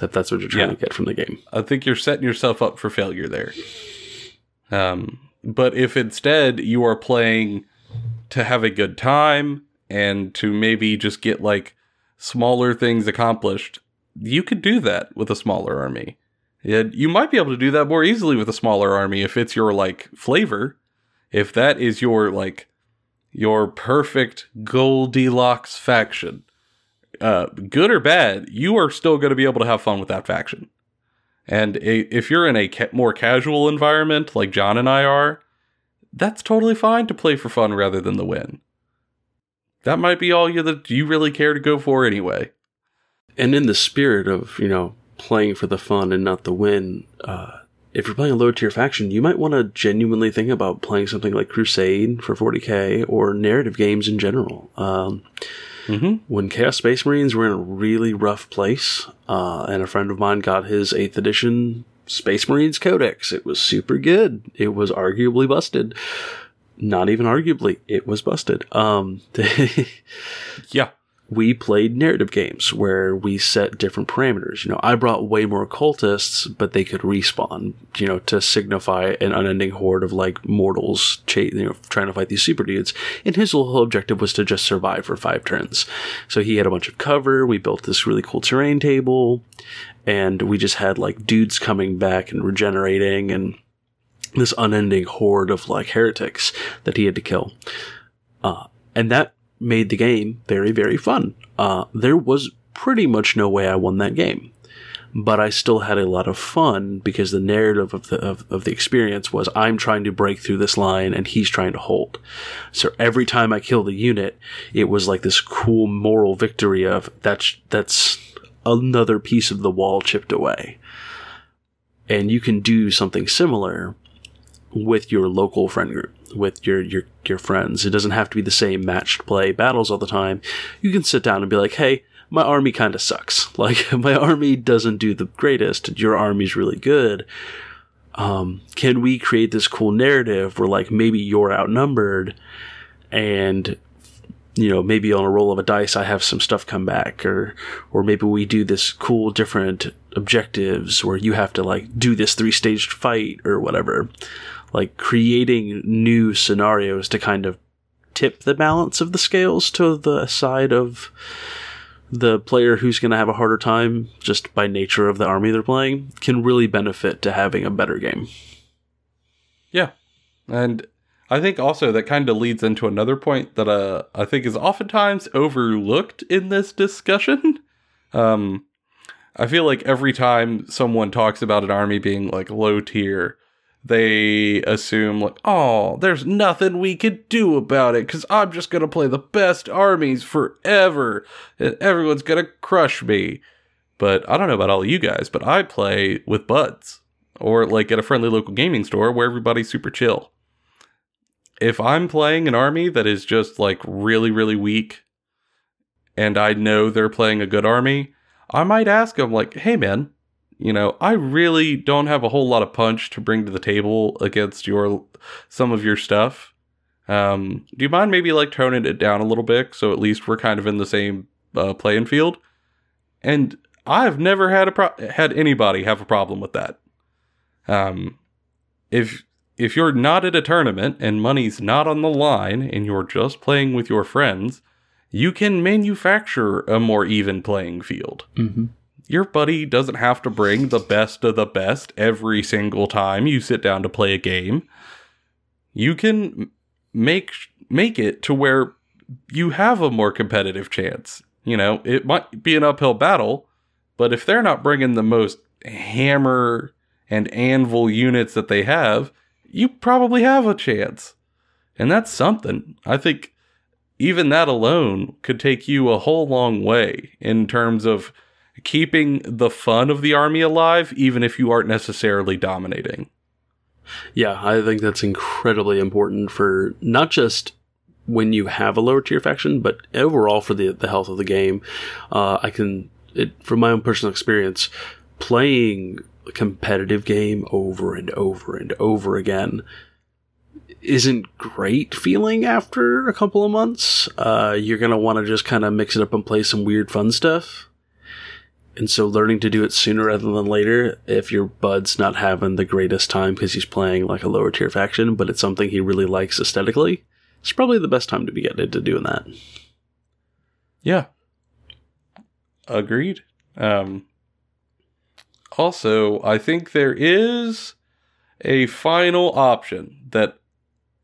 That that's what you're trying Yeah. to get from the game. I think you're setting yourself up for failure there. Um, but if instead you are playing to have a good time and to maybe just get like smaller things accomplished, you could do that with a smaller army. You might be able to do that more easily with a smaller army if it's your like flavor. If that is your like your perfect Goldilocks faction, uh, good or bad, you are still going to be able to have fun with that faction. And i if you're in a ca- more casual environment like John and I are, that's totally fine to play for fun rather than the win. That might be all you that you really care to go for anyway. And in the spirit of you know playing for the fun and not the win, uh, if you're playing a lower tier faction, you might want to genuinely think about playing something like Crusade for 40k or narrative games in general. Um, hmm when Chaos Space Marines were in a really rough place, uh, and a friend of mine got his 8th edition Space Marines Codex. It was super good. It was arguably busted. Not even arguably, it was busted. Um, Yeah. We played narrative games where we set different parameters. You know, I brought way more cultists, but they could respawn, you know, to signify an unending horde of like mortals you know, trying to fight these super dudes. And his whole objective was to just survive for five turns. So he had a bunch of cover. We built this really cool terrain table and we just had like dudes coming back and regenerating and this unending horde of like heretics that he had to kill. Uh, and that made the game very, very fun. Uh, there was pretty much no way I won that game. but I still had a lot of fun because the narrative of the of, of the experience was I'm trying to break through this line and he's trying to hold. So every time I killed a unit, it was like this cool moral victory of that's that's another piece of the wall chipped away. And you can do something similar with your local friend group, with your your your friends. It doesn't have to be the same matched play battles all the time. You can sit down and be like, "Hey, my army kind of sucks. Like my army doesn't do the greatest. Your army's really good. Um, can we create this cool narrative where like maybe you're outnumbered and you know maybe on a roll of a dice I have some stuff come back or or maybe we do this cool different objectives where you have to like do this three staged fight or whatever. Like creating new scenarios to kind of tip the balance of the scales to the side of the player who's going to have a harder time just by nature of the army they're playing can really benefit to having a better game. Yeah. And I think also that kind of leads into another point that uh, I think is oftentimes overlooked in this discussion. Um, I feel like every time someone talks about an army being like low tier, they assume like, oh, there's nothing we could do about it because I'm just gonna play the best armies forever, and everyone's gonna crush me. But I don't know about all you guys, but I play with buds or like at a friendly local gaming store where everybody's super chill. If I'm playing an army that is just like really, really weak, and I know they're playing a good army, I might ask them like, "Hey, man." You know, I really don't have a whole lot of punch to bring to the table against your some of your stuff. Um, do you mind maybe like toning it down a little bit so at least we're kind of in the same uh, playing field? And I've never had a pro- had anybody have a problem with that. Um, if if you're not at a tournament and money's not on the line and you're just playing with your friends, you can manufacture a more even playing field. Mm-hmm your buddy doesn't have to bring the best of the best every single time you sit down to play a game. You can make make it to where you have a more competitive chance. You know, it might be an uphill battle, but if they're not bringing the most hammer and anvil units that they have, you probably have a chance. And that's something. I think even that alone could take you a whole long way in terms of keeping the fun of the army alive, even if you aren't necessarily dominating. Yeah, I think that's incredibly important for not just when you have a lower tier faction, but overall for the the health of the game. Uh, I can, it, from my own personal experience, playing a competitive game over and over and over again isn't great feeling after a couple of months. Uh, you're gonna want to just kind of mix it up and play some weird fun stuff. And so learning to do it sooner rather than later, if your bud's not having the greatest time because he's playing like a lower tier faction, but it's something he really likes aesthetically, it's probably the best time to be getting into doing that. Yeah. Agreed. Um, also, I think there is a final option that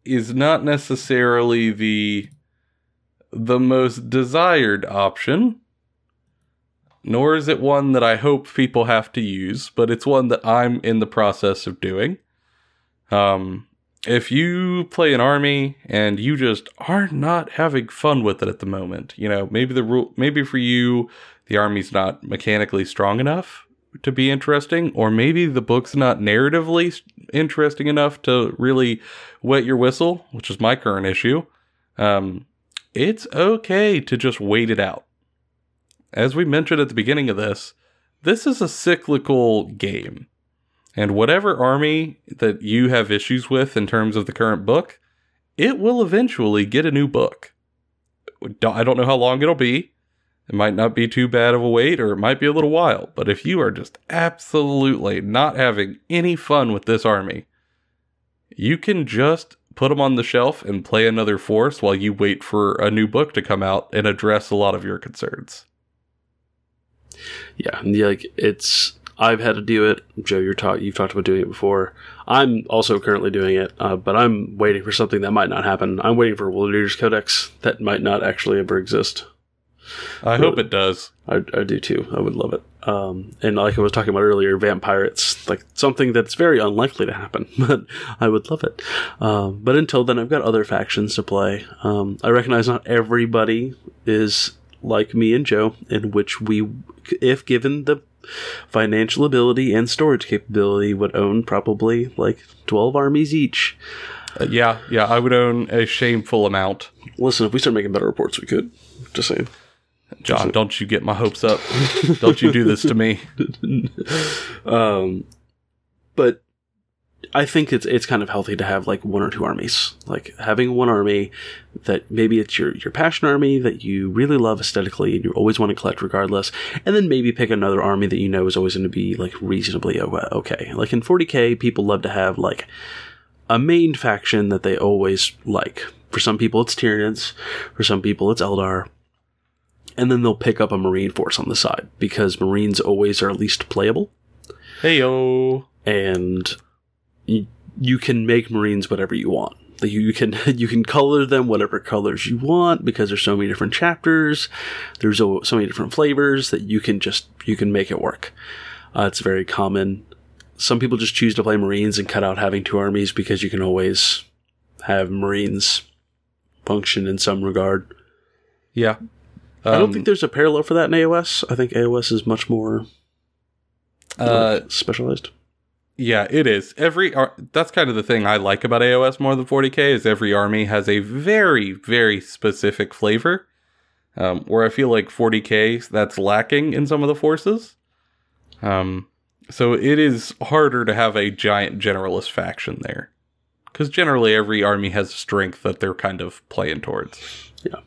is not necessarily the the most desired option nor is it one that I hope people have to use, but it's one that I'm in the process of doing. Um, if you play an army and you just are not having fun with it at the moment, you know, maybe the rule, maybe for you, the army's not mechanically strong enough to be interesting, or maybe the book's not narratively interesting enough to really wet your whistle, which is my current issue. Um, it's okay to just wait it out as we mentioned at the beginning of this, this is a cyclical game. And whatever army that you have issues with in terms of the current book, it will eventually get a new book. I don't know how long it'll be. It might not be too bad of a wait, or it might be a little while. But if you are just absolutely not having any fun with this army, you can just put them on the shelf and play another force while you wait for a new book to come out and address a lot of your concerns yeah, like it's I've had to do it. Joe, you're taught you've talked about doing it before. I'm also currently doing it, uh, but I'm waiting for something that might not happen. I'm waiting for a Leaders Codex that might not actually ever exist. I hope it does. I, I do too. I would love it. Um, and like I was talking about earlier, vampires, like something that's very unlikely to happen, but I would love it. Um, but until then, I've got other factions to play. Um, I recognize not everybody is like me and Joe, in which we, if given the financial ability and storage capability, would own probably like 12 armies each. Uh, yeah, yeah, I would own a shameful amount. Listen, if we start making better reports, we could. Just saying. John, don't you get my hopes up. don't you do this to me. Um, but I think it's it's kind of healthy to have like one or two armies. Like having one army that maybe it's your your passion army that you really love aesthetically and you always want to collect regardless, and then maybe pick another army that you know is always going to be like reasonably uh, okay. Like in 40k, people love to have like a main faction that they always like. For some people, it's Tyranids. For some people, it's Eldar. And then they'll pick up a Marine force on the side because Marines always are at least playable Hey yo. and you, you can make Marines whatever you want. Like, You, you can you can color them whatever colors you want because there's so many different chapters. There's so so many different flavors that you can just you can make it work. Uh, it's very common. Some people just choose to play Marines and cut out having two armies because you can always have Marines function in some regard. Yeah. I don't Um, think there's a parallel for that in AOS. I think AOS is much more uh, specialized. Yeah, it is. Every ar- that's kind of the thing I like about AOS more than 40k is every army has a very very specific flavor. Um, where I feel like 40k that's lacking in some of the forces. Um, so it is harder to have a giant generalist faction there, because generally every army has a strength that they're kind of playing towards. Yeah.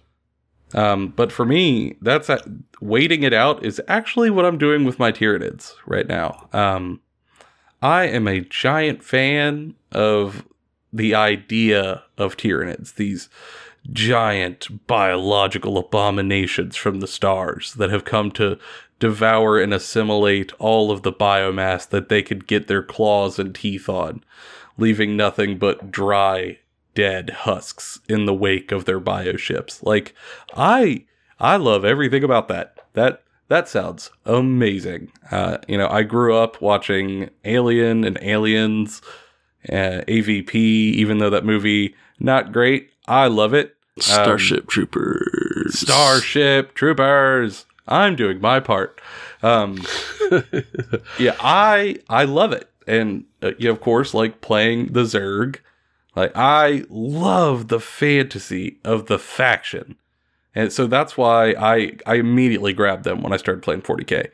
Um, but for me, that's a, waiting it out is actually what I'm doing with my Tyranids right now. Um, I am a giant fan of the idea of Tyranids, these giant biological abominations from the stars that have come to devour and assimilate all of the biomass that they could get their claws and teeth on, leaving nothing but dry, dead husks in the wake of their bioships. Like I I love everything about that. That that sounds amazing. Uh, you know, I grew up watching Alien and Aliens, uh, AVP. Even though that movie not great, I love it. Starship Troopers. Starship Troopers. I'm doing my part. Um, yeah, I I love it, and uh, you of course like playing the Zerg. Like I love the fantasy of the faction, and so that's why I I immediately grabbed them when I started playing 40k.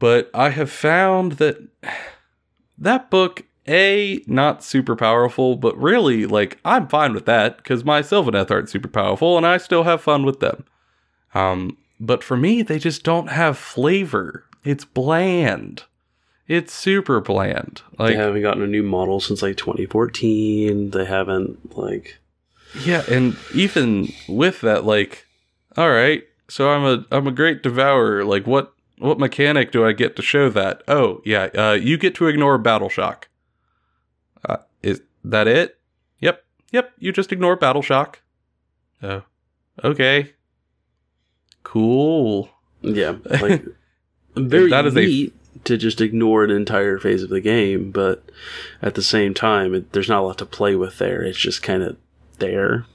But I have found that that book a not super powerful, but really like I'm fine with that because my Sylvaneth aren't super powerful, and I still have fun with them. Um, but for me, they just don't have flavor. It's bland. It's super bland. Like, They haven't gotten a new model since like 2014. They haven't like yeah, and even with that, like, all right, so I'm a I'm a great devourer. Like, what what mechanic do I get to show that? Oh yeah, uh, you get to ignore battle shock. Uh, is that it? Yep, yep. You just ignore battle shock. Oh, okay, cool. yeah, like very That is a- neat to just ignore an entire phase of the game, but at the same time, it, there's not a lot to play with there. It's just kind of there.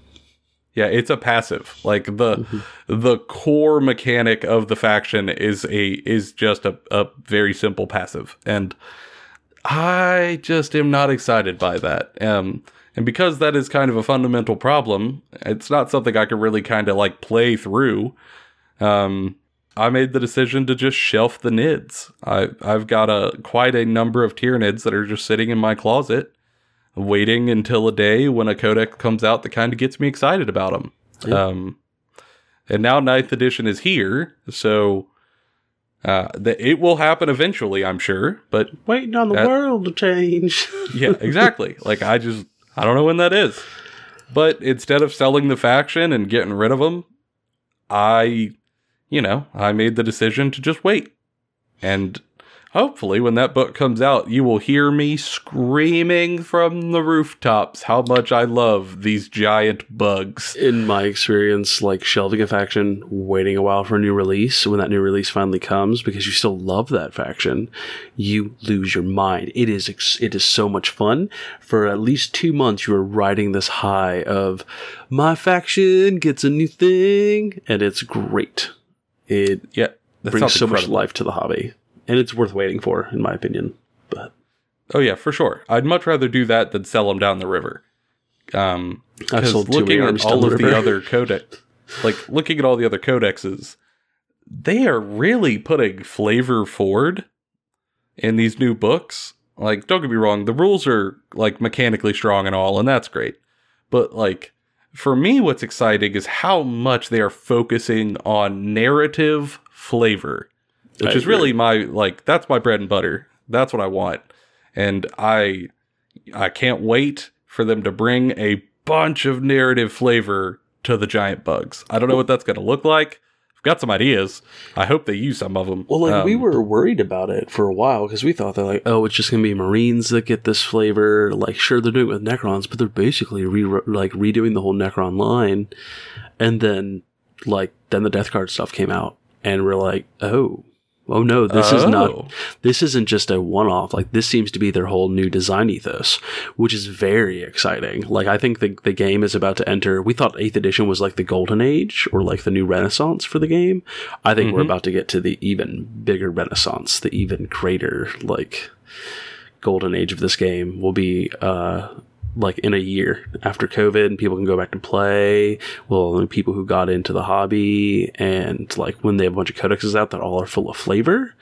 Yeah, it's a passive. Like the the core mechanic of the faction is a is just a, a very simple passive. And I just am not excited by that. Um and because that is kind of a fundamental problem, it's not something I can really kind of like play through. Um I made the decision to just shelf the nids. I I've got a quite a number of Tyranids that are just sitting in my closet waiting until a day when a codec comes out that kind of gets me excited about them. Yeah. Um, and now ninth edition is here, so uh, the, it will happen eventually, I'm sure. But Waiting on the That- world to change. yeah, exactly. like I just I don't know when that is. But instead of selling the faction and getting rid of them, I, you know, I made the decision to just wait. And hopefully, when that book comes out, you will hear me screaming from the rooftops how much I love these giant bugs. In my experience, like shelving a faction, waiting a while for a new release, when that new release finally comes, because you still love that faction, you lose your mind. It is ex- it is so much fun. For at least two months, you are riding this high of my faction gets a new thing, and it's great. It Yeah, brings so much life to the hobby, and it's worth waiting for, in my opinion. But Oh yeah, for sure. I'd much rather do that than sell them down the river. Um, because sold looking at all the of the other codex, like looking at all the other codexes, they are really putting flavor forward in these new books. Like, don't get me wrong, the rules are like mechanically strong and all, and that's great. But like, for me, what's exciting is how much they are focusing on narrative flavor, which I is really my like that's my bread and butter. That's what I want, and I I can't wait for them to bring a bunch of narrative flavor to the giant bugs. I don't know what that's going to look like. I've got some ideas. I hope they use some of them. Well, like we Um, were worried about it for a while because we thought they're like, oh, it's just gonna be Marines that get this flavor. Like, sure, they're doing it with Necrons, but they're basically re- like redoing the whole Necron line. And then, like, then the Death Guard stuff came out, and we're like, oh, oh no, this is Oh. not. This isn't just a one-off. Like, this seems to be their whole new design ethos, which is very exciting. Like, I think the the game is about to enter. We thought Eighth Edition was like the golden age or like the new Renaissance for the game. I think we're Mhm. about to get to the even bigger renaissance, the even greater like golden age of this game will be uh like in a year after COVID and people can go back to play. Well, people who got into the hobby and like when they have a bunch of codexes out that all are full of flavor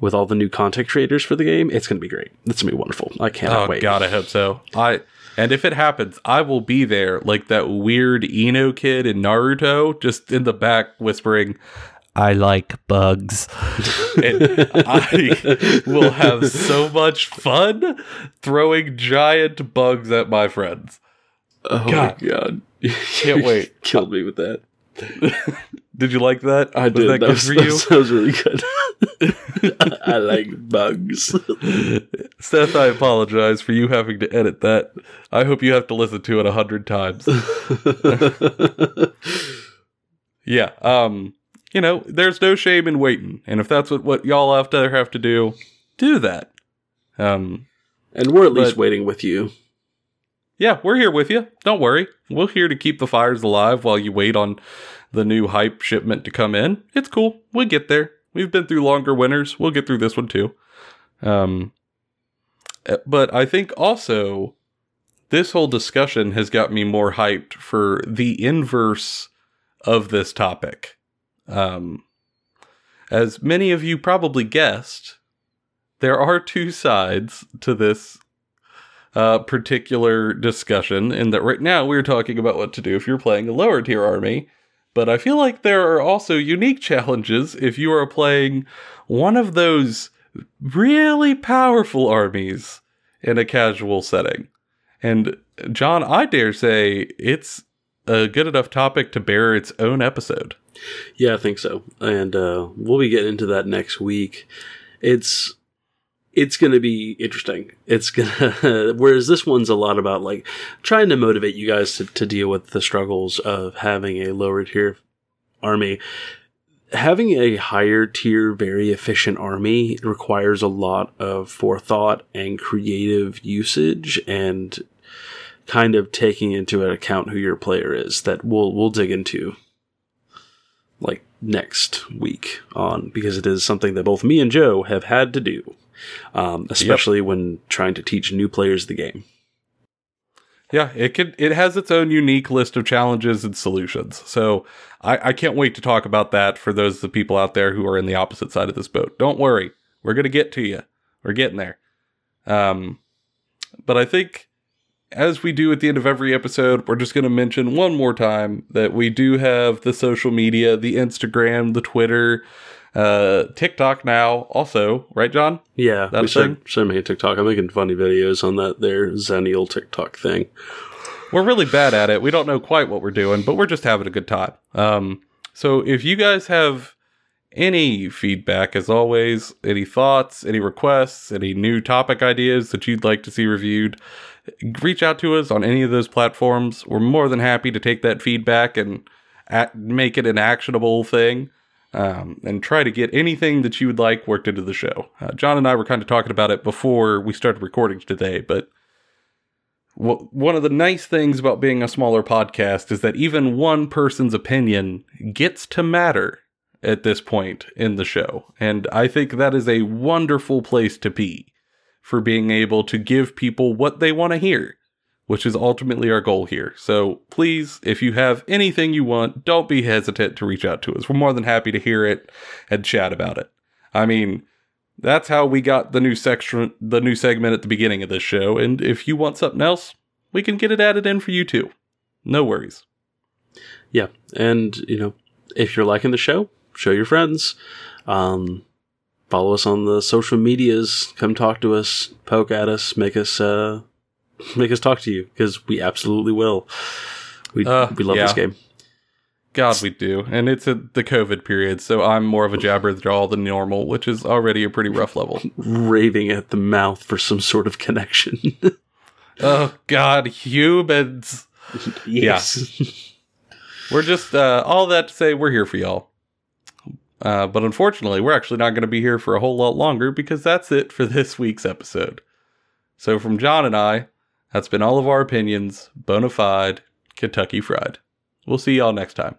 with all the new content creators for the game, it's gonna be great. It's gonna be wonderful. I cannot Oh wait. god, I hope so. I and if it happens, I will be there like that weird Shino kid in Naruto, just in the back whispering, "I like bugs." and I will have so much fun throwing giant bugs at my friends. Oh God. my god. Can't wait. Killed me with that. Did you like that? I Was did. that That, good was, for that you? sounds really good. I like bugs. Seth, I apologize for you having to edit that. I hope you have to listen to it a hundred times. Yeah. Um, you know, there's no shame in waiting. And if that's what, what y'all have to have to do, do that. Um, and we're at least waiting with you. yeah, we're here with you. Don't worry. We're here to keep the fires alive while you wait on the new hype shipment to come in. It's cool. We'll get there. We've been through longer winters. We'll get through this one too. Um, uh, but I think also this whole discussion has got me more hyped for the inverse of this topic. Um, as many of you probably guessed, there are two sides to this uh, particular discussion, in that right now we're talking about what to do if you're playing a lower tier army. But I feel like there are also unique challenges if you are playing one of those really powerful armies in a casual setting. And John, I dare say it's a good enough topic to bear its own episode. Yeah, I think so. And uh, we'll be getting into that next week. It's it's going to be interesting. It's going to whereas this one's a lot about like trying to motivate you guys to, to deal with the struggles of having a lower tier army. Having a higher tier, very efficient army requires a lot of forethought and creative usage and kind of taking into account who your player is that we'll we'll dig into like next week on because it is something that both me and Joe have had to do, um, especially when trying to teach new players the game. Yeah, it could. It has its own unique list of challenges and solutions. So I, I can't wait to talk about that for those of the people out there who are in the opposite side of this boat. Don't worry, we're gonna get to you. We're getting there. Um, but I think as we do at the end of every episode, we're just gonna mention one more time that we do have the social media, the Instagram, the Twitter, uh, TikTok now, also, right, John? Yeah, That we a started, thing? started making TikTok. I'm making funny videos on that there Zennial TikTok thing. We're really bad at it. We don't know quite what we're doing, but we're just having a good time. Um, so if you guys have any feedback, as always, any thoughts, any requests, any new topic ideas that you'd like to see reviewed, reach out to us on any of those platforms. We're more than happy to take that feedback and at, make it an actionable thing. Um, and try to get anything that you would like worked into the show. Uh, John and I were kind of talking about it before we started recording today, but w- one of the nice things about being a smaller podcast is that even one person's opinion gets to matter at this point in the show. And I think that is a wonderful place to be for being able to give people what they want to hear which is ultimately our goal here. So please, if you have anything you want, don't be hesitant to reach out to us. We're more than happy to hear it and chat about it. I mean, that's how we got the new section, the new segment at the beginning of this show. And if you want something else, we can get it added in for you too. No worries. Yeah, and you know, if you're liking the show, show your friends. Um, follow us on the social medias. Come talk to us, poke at us, make us uh, make us talk to you because we absolutely will. We uh, we love yeah. this game. God, we do, and it's a, the COVID period, so I'm more of a jabber jaw than normal, which is already a pretty rough level. Raving at the mouth for some sort of connection. oh God, humans! Yes. Yeah. we're just uh, all that to say we're here for y'all. Uh, but unfortunately, we're actually not going to be here for a whole lot longer because that's it for this week's episode. So, from John and I, that's been all of our opinions, bona fide, Kentucky Fried. We'll see y'all next time.